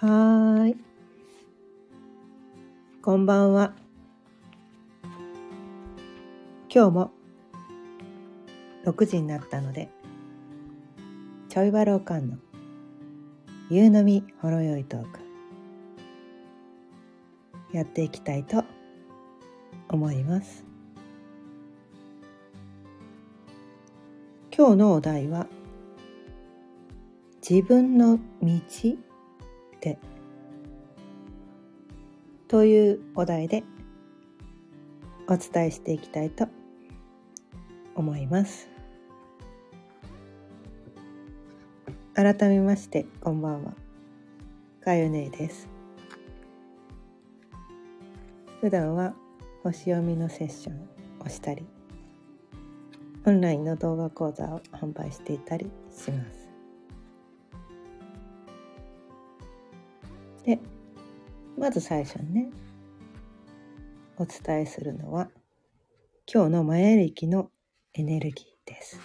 はい。こんばんは。今日も6時になったので、ちょいわろうかんの夕飲みほろよいトークやっていきたいと思います。今日のお題は自分の道というお題でお伝えしていきたいと思います。改めましてこんばんは。かゆねです。普段は星読みのセッションをしたりオンラインの動画講座を販売していたりします。でまず最初にねお伝えするのは今日のマヤ暦のエネルギーです。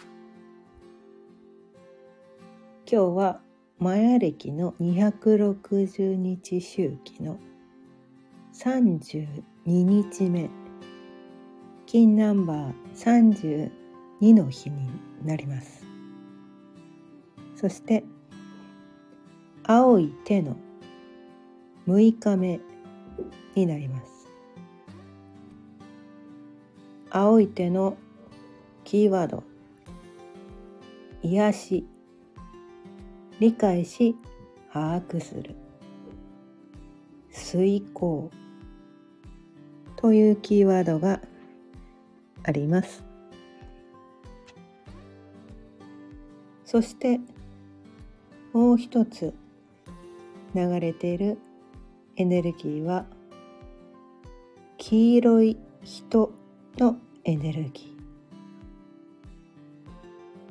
今日はマヤ暦の260日周期の32日目金ナンバー32の日になります。そして青い手の6日目になります。青い手のキーワード。癒し。理解し。把握する。遂行。というキーワードがあります。そしてもう一つ流れているエネルギーは黄色い人のエネルギー。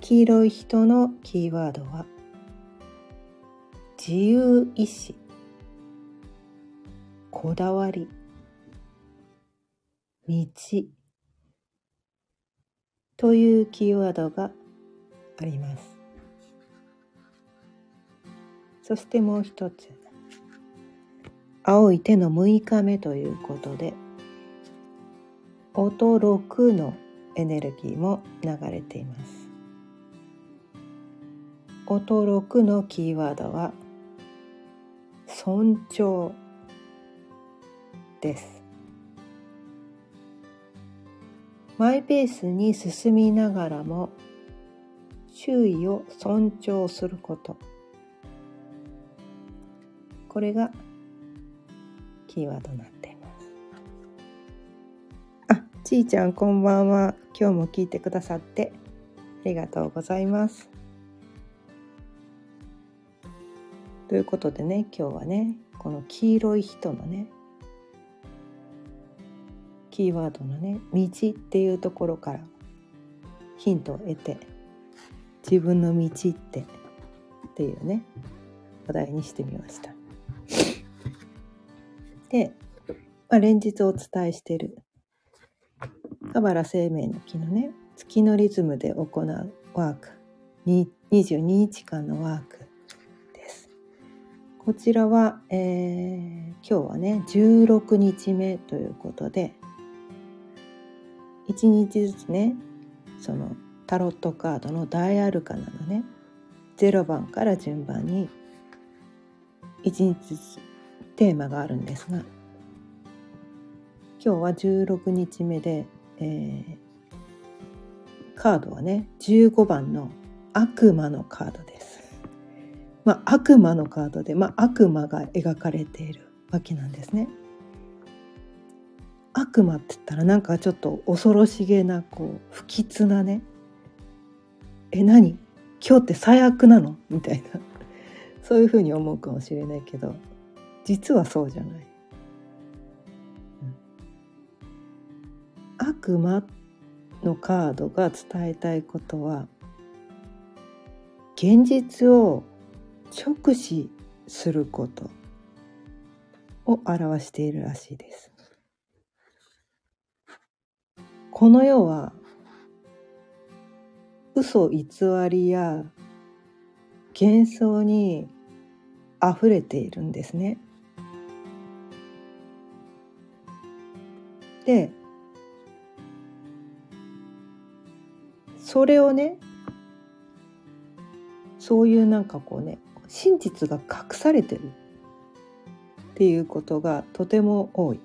黄色い人のキーワードは自由意志。こだわり。道。というキーワードがあります。そしてもう一つ。青い手の6日目ということで音6のエネルギーも流れています。音6のキーワードは尊重です。マイペースに進みながらも周囲を尊重すること。これがキーワードになっています。あちーちゃんこんばんは。今日も聞いてくださってありがとうございます。ということでね今日はねこの黄色い人のねキーワードのね「道」っていうところからヒントを得て自分の道ってっていうね話題にしてみました。で、まあ、連日お伝えしているカバラ生命の木のね月のリズムで行うワーク22日間のワークです。こちらは、えー、今日はね16日目ということで1日ずつねそのタロットカードの大アルカナのね0番から順番に1日ずつテーマがあるんですが今日は16日目で、えー、カードはね15番の悪魔のカードです。まあ悪魔のカードで、まあ、悪魔が描かれているわけなんですね。悪魔って言ったらなんかちょっと恐ろしげなこう不吉なねえ何？今日って最悪なの？みたいなそういうふうに思うかもしれないけど実はそうじゃない。悪魔のカードが伝えたいことは現実を直視することを表しているらしいです。この世は嘘偽りや幻想に溢れているんですね。でそれをねそういうなんかこうね真実が隠されてるっていうことがとても多い。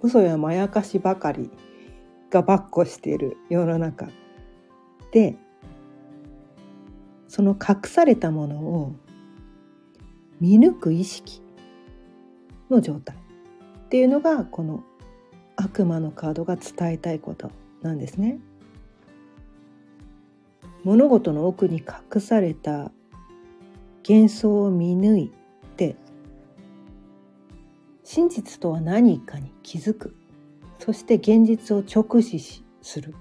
嘘やまやかしばかりがばっこしている世の中でその隠されたものを見抜く意識の状態っていうのがこの悪魔のカードが伝えたいことなんですね。物事の奥に隠された幻想を見抜いて真実とは何かに気づく。そして現実を直視しする。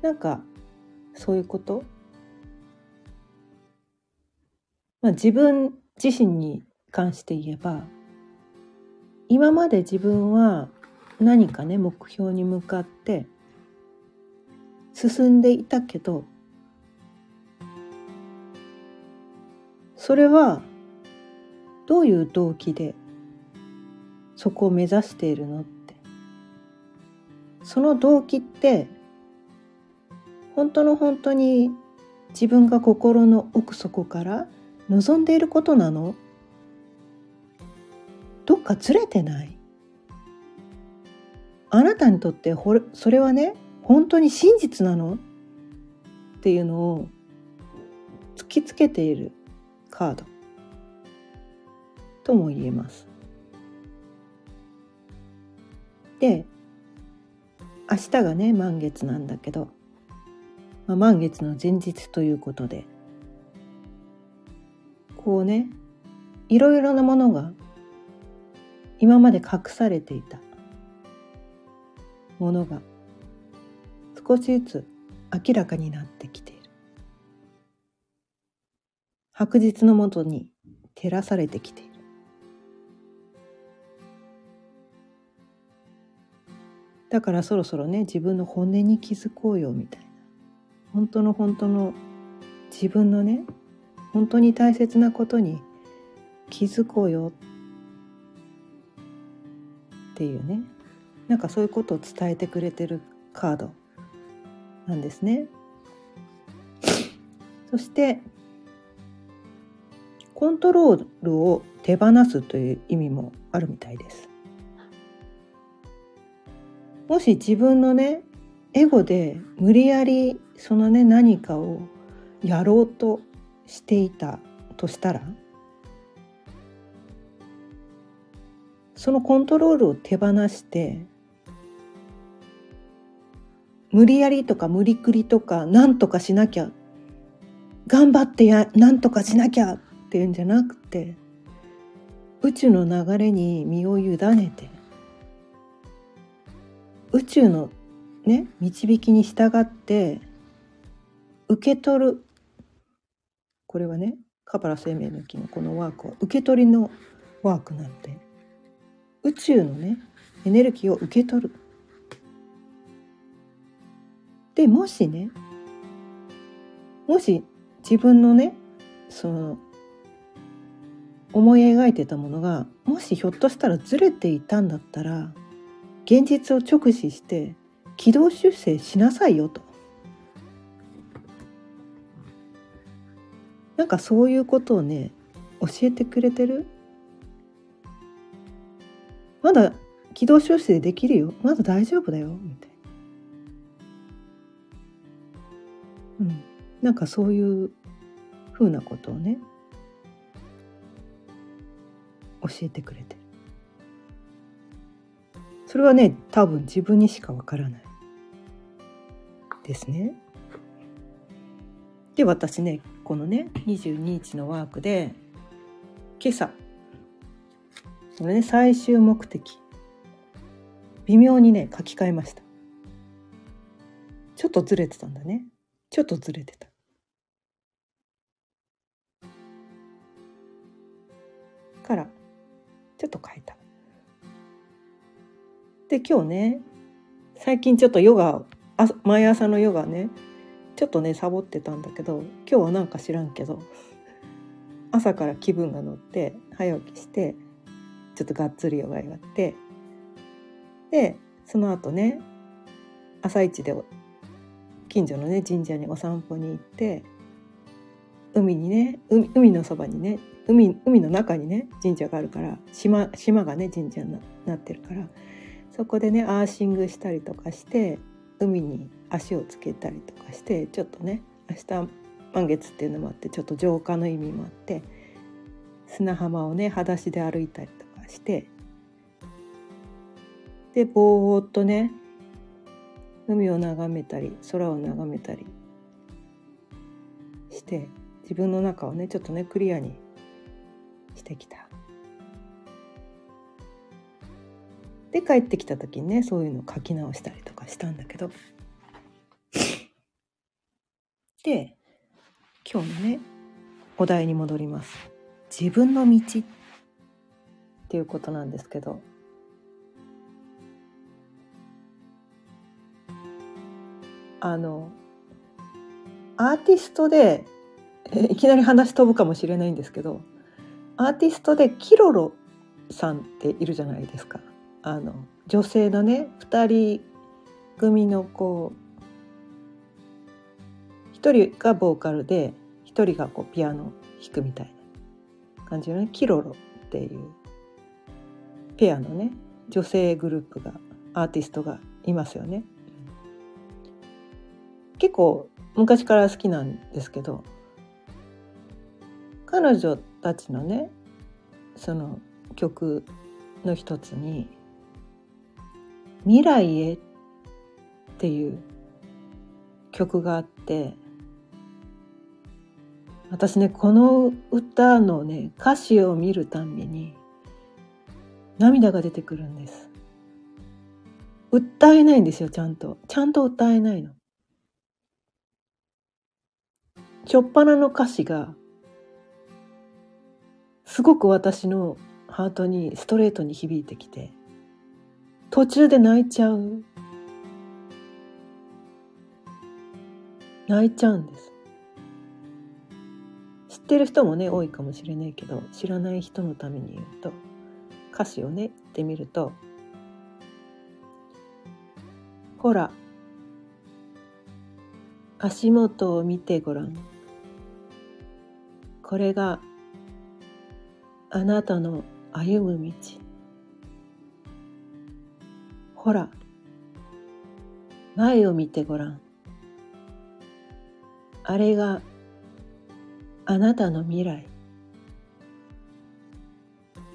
なんかそういうこと？まあ自分自身に関して言えば今まで自分は何かね目標に向かって進んでいたけどそれはどういう動機でそこを目指しているのってその動機って本当の本当に自分が心の奥底から望んでいることなのどっかずれてない？あなたにとってそれはね本当に真実なの？っていうのを突きつけているカード。とも言えます。で明日がね満月なんだけど、まあ、満月の前日ということでこうねいろいろなものが今まで隠されていたものが少しずつ明らかになってきている。白日のもとに照らされてきている。だからそろそろね自分の本音に気づこうよみたいな。本当の本当の自分のね本当に大切なことに気づこうよってていうねなんかそういうことを伝えてくれてるカードなんですね。そしてコントロールを手放すという意味もあるみたいです。もし自分のねエゴで無理やりそのね何かをやろうとしていたとしたらそのコントロールを手放して無理やりとか無理くりとか何とかしなきゃ頑張ってや何とかしなきゃっていうんじゃなくて宇宙の流れに身を委ねて宇宙のね導きに従って受け取る。これはねカバラ生命の木のこのワークは受け取りのワークなので宇宙のねエネルギーを受け取る。でもしねもし自分のねその思い描いてたものがもしひょっとしたらずれていたんだったら現実を直視して軌道修正しなさいよと。なんかそういうことをね教えてくれてる？まだ軌道修正できるよ。まだ大丈夫だよ。みたいな、うん、なんかそういうふうなことをね教えてくれてる。それはね多分自分にしかわからない。ですね。で私ねこのね22日のワークで今朝これね最終目的。微妙にね書き換えました。ちょっとずれてたんだね。ちょっとずれてた。からちょっと変えた。で今日ね最近ちょっとヨガ毎朝のヨガねちょっとねサボってたんだけど今日はなんか知らんけど朝から気分が乗って早起きしてちょっとがっつりヨガやって。でその後ね朝一で近所のね神社にお散歩に行って海にね海のそばにね海海の中にね神社があるから島島がね神社になってるからそこでねアーシングしたりとかして海に足をつけたりとかしてちょっとね明日満月っていうのもあってちょっと浄化の意味もあって砂浜をね裸足で歩いたりとしてでぼーっとね海を眺めたり空を眺めたりして自分の中をねちょっとねクリアにしてきた。で帰ってきた時にねそういうのを書き直したりとかしたんだけどで今日のねお題に戻ります。自分の道っていうことなんですけどあのアーティストでいきなり話飛ぶかもしれないんですけどアーティストでキロロさんっているじゃないですか。あの女性のね2人組のこう1人がボーカルで1人がこうピアノ弾くみたいな感じのねキロロっていうペアのね女性グループがアーティストがいますよね。結構昔から好きなんですけど彼女たちのねその曲の一つに未来へっていう曲があって私ねこの歌のね歌詞を見るたんびに涙が出てくるんです。歌えないんですよちゃんと。ちゃんと歌えないの。しょっぱなの歌詞がすごく私のハートにストレートに響いてきて途中で泣いちゃう。泣いちゃうんです。知ってる人もね多いかもしれないけど知らない人のために言うと歌詞をね言ってみると「ほら足元を見てごらん」これがあなたの歩む道。ほら前を見てごらん。あれがあなたの未来。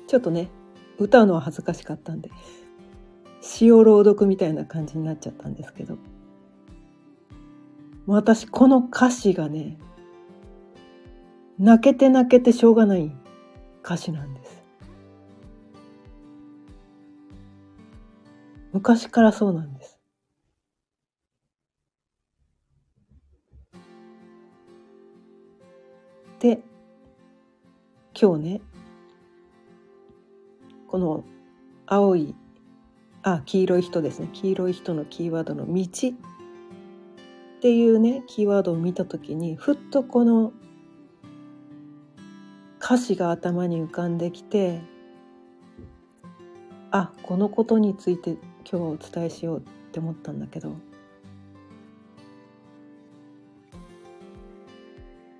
ちょっとね歌うのは恥ずかしかったんで詩を朗読みたいな感じになっちゃったんですけど私この歌詞がね泣けて泣けてしょうがない歌詞なんです昔からそうなんです。で今日ねこの青いあ黄色い人ですね。黄色い人のキーワードの「道」っていうねキーワードを見た時にふっとこの歌詞が頭に浮かんできてあこのことについて今日はお伝えしようって思ったんだけど。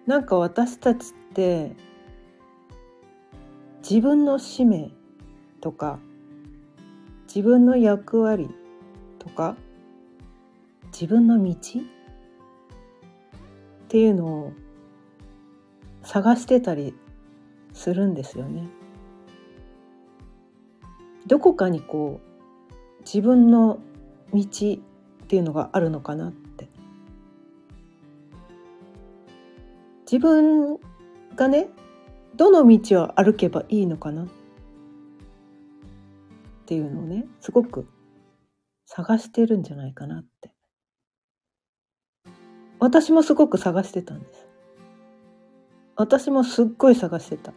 なんか私たちって自分の使命とか自分の役割とか自分の道っていうのを探してたりするんですよね。どこかにこう自分の道っていうのがあるのかなって自分がねどの道を歩けばいいのかなっていうのをねすごく探してるんじゃないかなって。私もすごく探してたんです。私もすっごい探してた。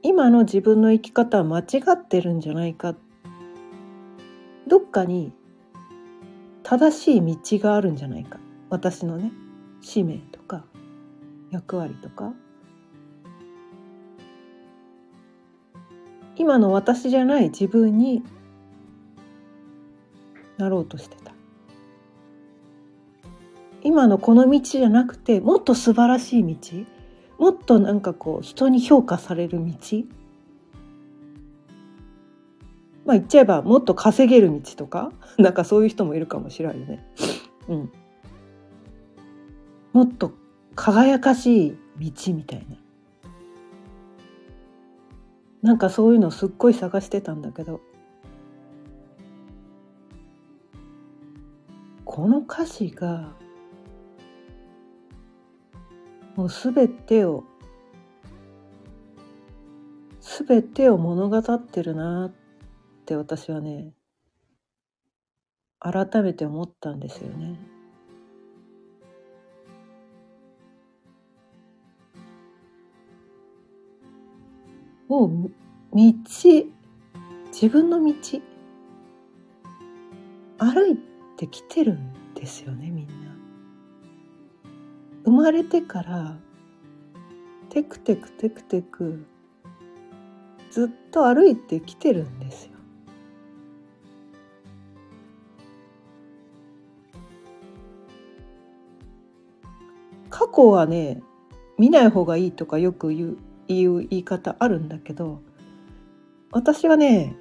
今の自分の生き方は間違ってるんじゃないか。どっかに正しい道があるんじゃないか。私のね使命とか役割とか。今の私じゃない自分になろうとしてた今のこの道じゃなくてもっと素晴らしい道もっとなんかこう人に評価される道まあ言っちゃえばもっと稼げる道とか なんかそういう人もいるかもしれないよね。うん、もっと輝かしい道みたいな。なんかそういうのすっごい探してたんだけどこの歌詞がもう全てを全てを物語ってるなって私はね改めて思ったんですよね。もう道自分の道歩いてきてるんですよねみんな。生まれてからテクテクテクテクずっと歩いてきてるんですよ。過去はね見ない方がいいとかよく言う言う言い方あるんだけど私はね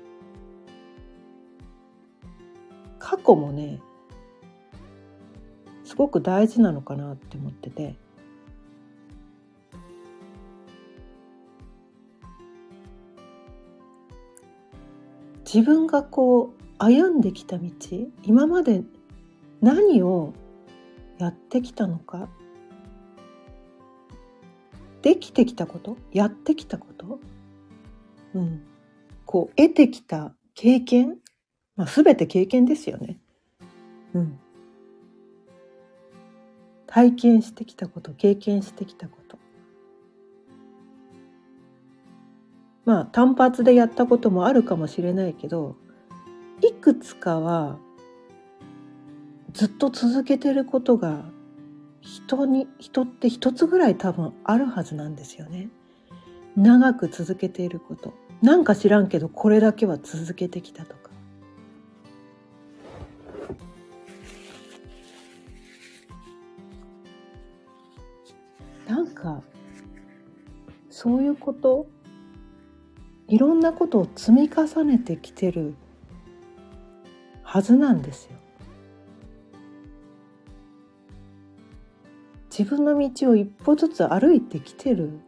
過去もねすごく大事なのかなって思ってて。自分がこう歩んできた道今まで何をやってきたのかできてきたこと？やってきたこと、うん、こう得てきた経験、まあ、全て経験ですよね。うん、体験してきたこと経験してきたこと。まあ単発でやったこともあるかもしれないけどいくつかはずっと続けてることが人に人って一つぐらい多分あるはずなんですよね。長く続けていることなんか知らんけどこれだけは続けてきたとかなんかそういうこといろんなことを積み重ねてきてるはずなんですよ。自分の道を一歩ずつ歩いてきてる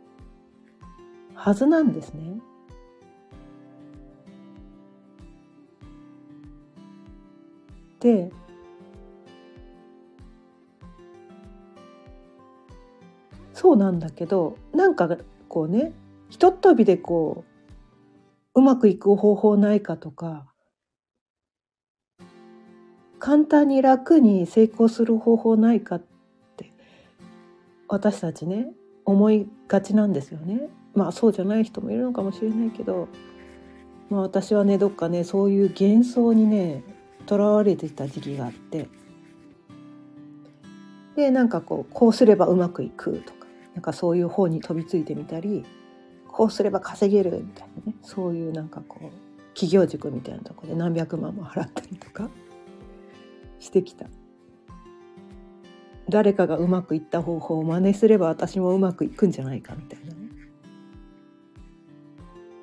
はずなんですね。でそうなんだけどなんかこうねひとっ飛びでこううまくいく方法ないかとか簡単に楽に成功する方法ないかって私たちね思いがちなんですよね。まあそうじゃない人もいるのかもしれないけど、まあ、私はねどっかねそういう幻想にねとらわれてた時期があってでなんかこうこうすればうまくいくとかなんかそういう方に飛びついてみたりこうすれば稼げるみたいなねそういうなんかこう企業塾みたいなとこで何百万も払ったりとか してきた。誰かがうまくいった方法を真似すれば私もうまくいくんじゃないかみたいなね。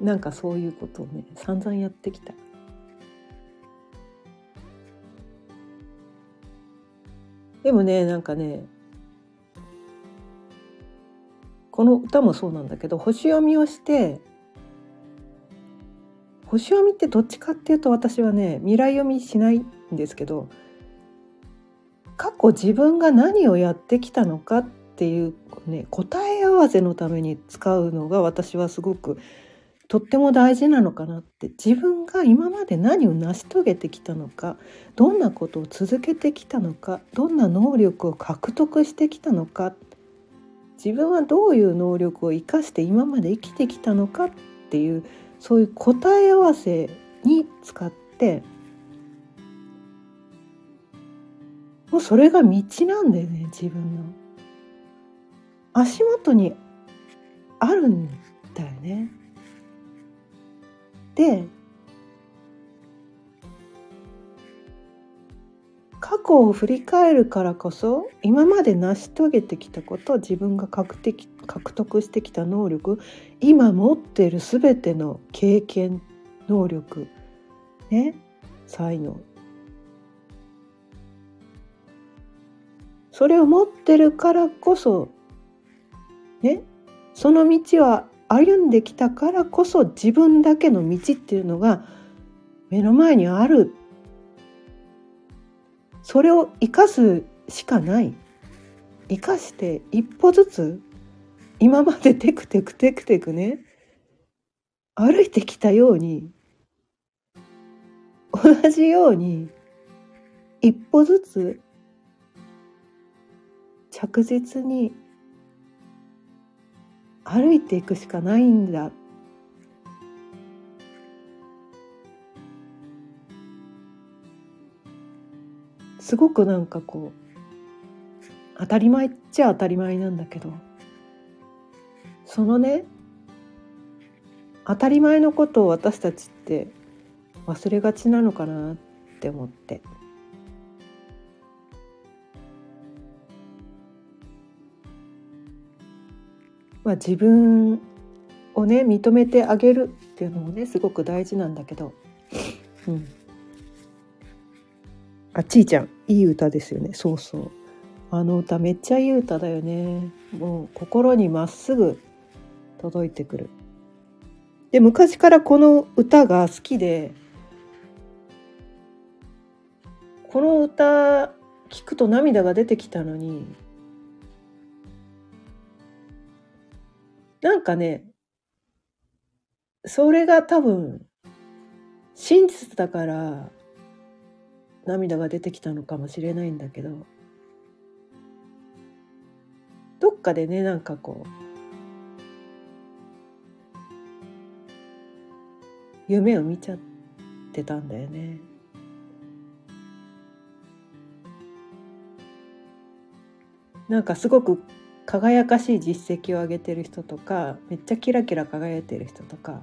なんかそういうことをね。散々やってきた。でもねなんかねこの歌もそうなんだけど星読みをして星読みってどっちかっていうと私はね未来読みしないんですけど過去自分が何をやってきたのかっていう、ね、答え合わせのために使うのが私はすごくとっても大事なのかなって。自分が今まで何を成し遂げてきたのかどんなことを続けてきたのかどんな能力を獲得してきたのか。自分はどういう能力を生かして今まで生きてきたのかっていうそういう答え合わせに使ってもうそれが道なんだよね自分の。足元にあるんだよね。で過去を振り返るからこそ今まで成し遂げてきたこと自分が獲得獲得してきた能力今持っている全ての経験能力ね才能それを持ってるからこそねその道は歩んできたからこそ自分だけの道っていうのが目の前にある。それを生かすしかない。生かして一歩ずつ今までテクテクテクテクね歩いてきたように同じように一歩ずつ着実に歩いていくしかないんだすごくなんかこう当たり前っちゃ当たり前なんだけどそのね当たり前のことを私たちって忘れがちなのかなって思って。まあ、自分をね認めてあげるっていうのもねすごく大事なんだけど、うん、あちいちゃんいい歌ですよね。そうそう。あの歌めっちゃいい歌だよね。もう心にまっすぐ届いてくる。で昔からこの歌が好きでこの歌聞くと涙が出てきたのになんかね、それが多分、真実だから涙が出てきたのかもしれないんだけど、どっかでね、なんかこう、夢を見ちゃってたんだよね。なんかすごく輝かしい実績を上げてる人とかめっちゃキラキラ輝いてる人とか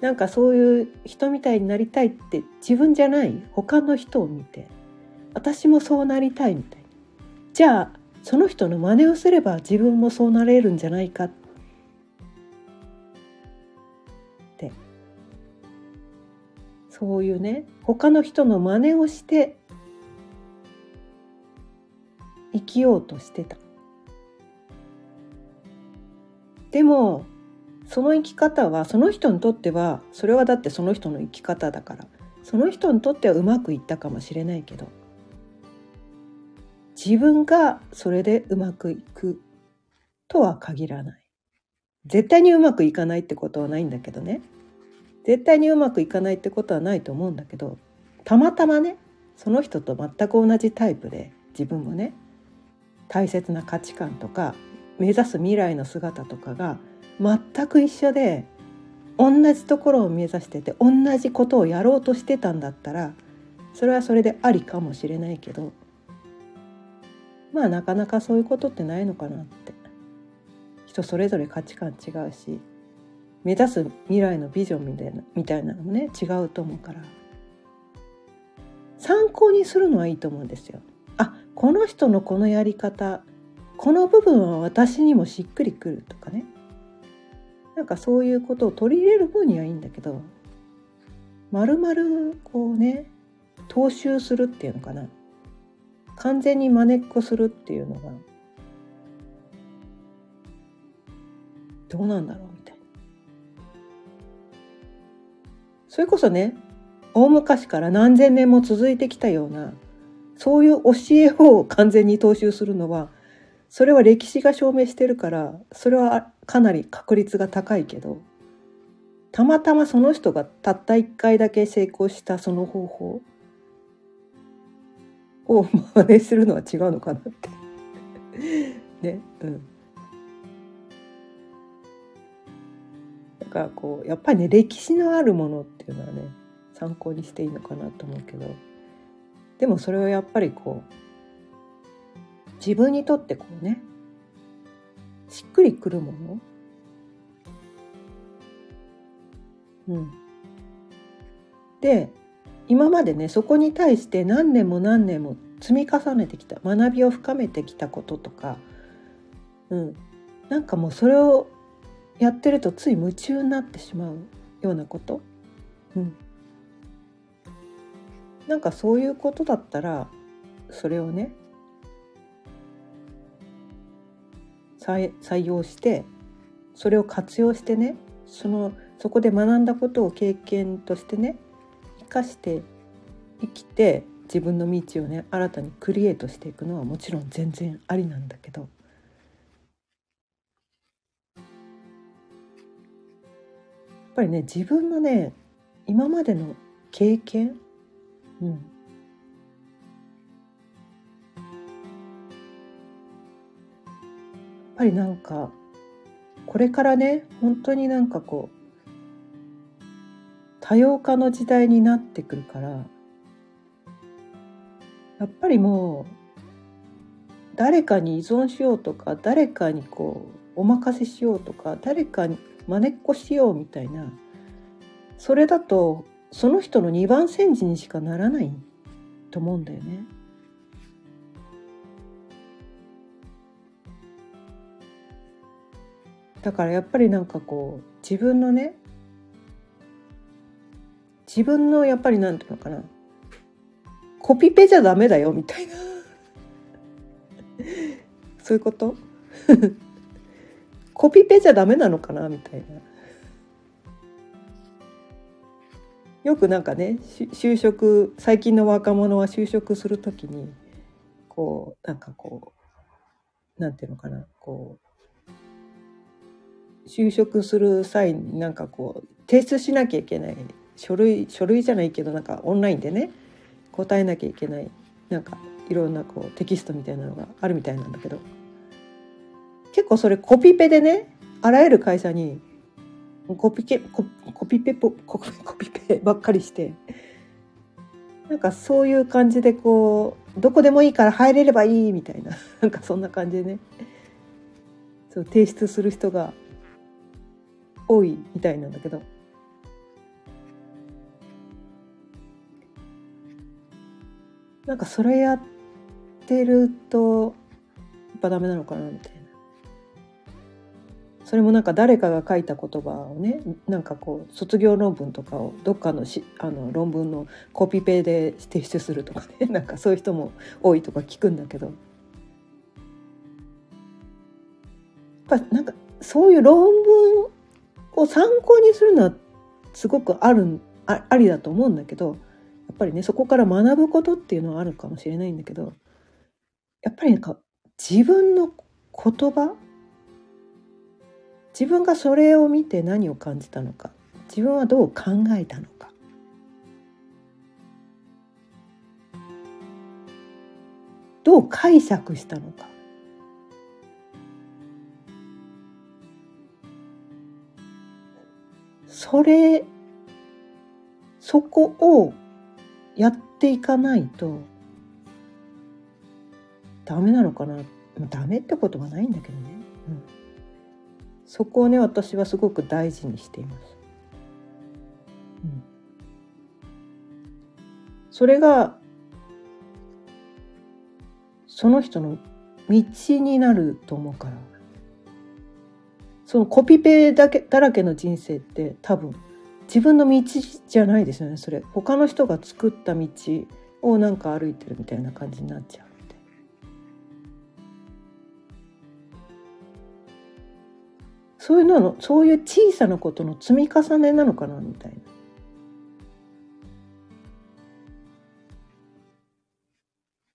なんかそういう人みたいになりたいって自分じゃない他の人を見て私もそうなりたいみたいにじゃあその人の真似をすれば自分もそうなれるんじゃないかって。そういうね他の人の真似をして生きようとしてた。でもその生き方はその人にとってはそれはだってその人の生き方だからその人にとってはうまくいったかもしれないけど自分がそれでうまくいくとは限らない。絶対にうまくいかないってことはないんだけどね。絶対にうまくいかないってことはないと思うんだけどたまたまねその人と全く同じタイプで自分もね大切な価値観とか目指す未来の姿とかが全く一緒で同じところを目指してて同じことをやろうとしてたんだったらそれはそれでありかもしれないけどまあなかなかそういうことってないのかなって人それぞれ価値観違うし目指す未来のビジョンみたいなみたいなのもね違うと思うから参考にするのはいいと思うんですよ。この人のこのやり方この部分は私にもしっくりくるとかね。なんかそういうことを取り入れる分にはいいんだけどまるまるこうね踏襲するっていうのかな。完全にまねっこするっていうのがどうなんだろうみたいな。それこそね大昔から何千年も続いてきたようなそういう教えを完全に踏襲するのはそれは歴史が証明してるからそれはかなり確率が高いけどたまたまその人がたった一回だけ成功したその方法を真似するのは違うのかなって。ねうん。だからこうやっぱりね歴史のあるものっていうのはね参考にしていいのかなと思うけど。でもそれをやっぱりこう自分にとってこうねしっくりくるもの。うん。で今までねそこに対して何年も何年も積み重ねてきた学びを深めてきたこととか、うん、なんかもうそれをやってるとつい夢中になってしまうようなこと、うん、なんかそういうことだったらそれをね採用してそれを活用してねそのそこで学んだことを経験としてね生かして生きて自分の道をね新たにクリエイトしていくのはもちろん全然ありなんだけど。やっぱりね自分のね今までの経験うん。やっぱりなんかこれからね本当になんかこう多様化の時代になってくるからやっぱりもう誰かに依存しようとか誰かにこうお任せしようとか誰かにまねっこしようみたいなそれだとその人の二番煎じにしかならないと思うんだよね。だからやっぱりなんかこう自分のね自分のやっぱりなんていうのかな。コピペじゃダメだよみたいな。そういうこと？コピペじゃダメなのかなみたいな。よくなんかね就職最近の若者は就職する時にこうなんかこうなんていうのかなこう就職する際になんかこう提出しなきゃいけない書類書類じゃないけどなんかオンラインでね答えなきゃいけないなんかいろんなこうテキストみたいなのがあるみたいなんだけど結構それコピペでねあらゆる会社にコピケココピペココピペばっかりして。なんかそういう感じでこうどこでもいいから入れればいいみたいな。なんかそんな感じでね。そう提出する人が多いみたいなんだけど。なんかそれやってるとやっぱダメなのかなみたいな。それもなんか誰かが書いた言葉をねなんかこう卒業論文とかをどっかのしあの論文のコピペで提出するとかね なんかそういう人も多いとか聞くんだけど。やっぱなんかそういう論文を参考にするのはすごくあるあありだと思うんだけどやっぱりねそこから学ぶことっていうのはあるかもしれないんだけどやっぱりなんか自分の言葉自分がそれを見て何を感じたのか自分はどう考えたのか。どう解釈したのか。それそこをやっていかないとダメなのかな。ダメってことはないんだけどね、うん、そこをね私はすごく大事にしています。うん、それがその人の道になると思うから。そのコピペだけだらけの人生って多分自分の道じゃないですよねそれ。他の人が作った道をなんか歩いてるみたいな感じになっちゃう。そういうのそういう小さなことの積み重ねなのかなみたいな。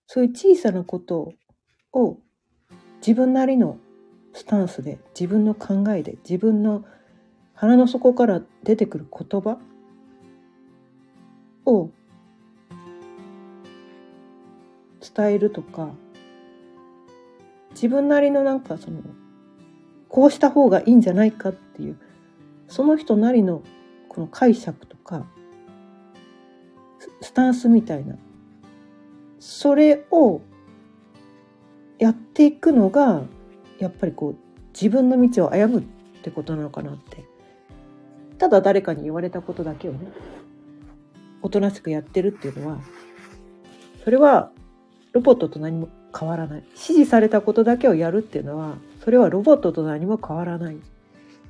そういう小さなことを自分なりのスタンスで自分の考えで自分の腹の底から出てくる言葉を伝えるとか自分なりのなんかそのこうした方がいいんじゃないかっていうその人なりのこの解釈とかスタンスみたいなそれをやっていくのがやっぱりこう自分の道を歩むってことなのかなって。ただ誰かに言われたことだけをねおとなしくやってるっていうのはそれはロボットと何も変わらない。指示されたことだけをやるっていうのはそれはロボットと何も変わらない、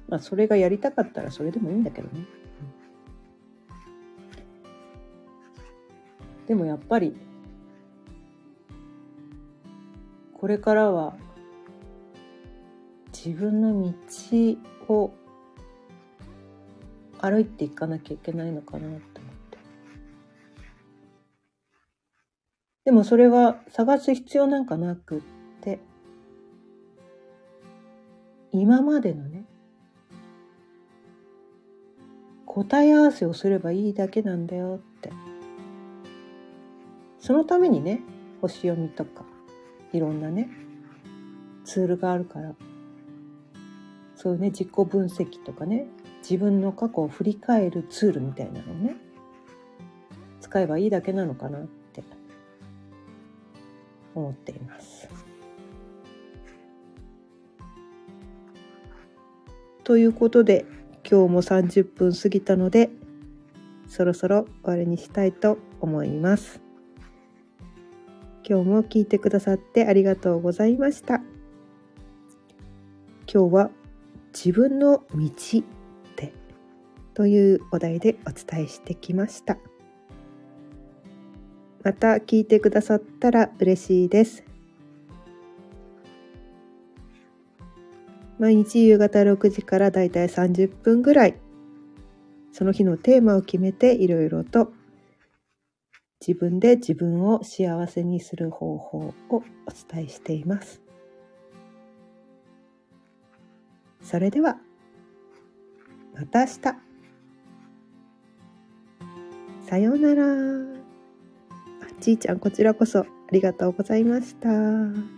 まあ、それがやりたかったらそれでもいいんだけどね、でもやっぱりこれからは自分の道を歩いていかなきゃいけないのかなと思って。でもそれは探す必要なんかなくって今までのね答え合わせをすればいいだけなんだよってそのためにね星読みとかいろんなねツールがあるからそういうね自己分析とかね自分の過去を振り返るツールみたいなのをね使えばいいだけなのかなって思っています。ということで今日も30分過ぎたのでそろそろ終わりにしたいと思います。今日も聞いてくださってありがとうございました。今日は自分の道でというお題でお伝えしてきました。また聞いてくださったら嬉しいです。毎日夕方6時からだいたい30分ぐらいその日のテーマを決めていろいろと自分で自分を幸せにする方法をお伝えしています。それではまた明日。さようなら。あちいちゃんこちらこそありがとうございました。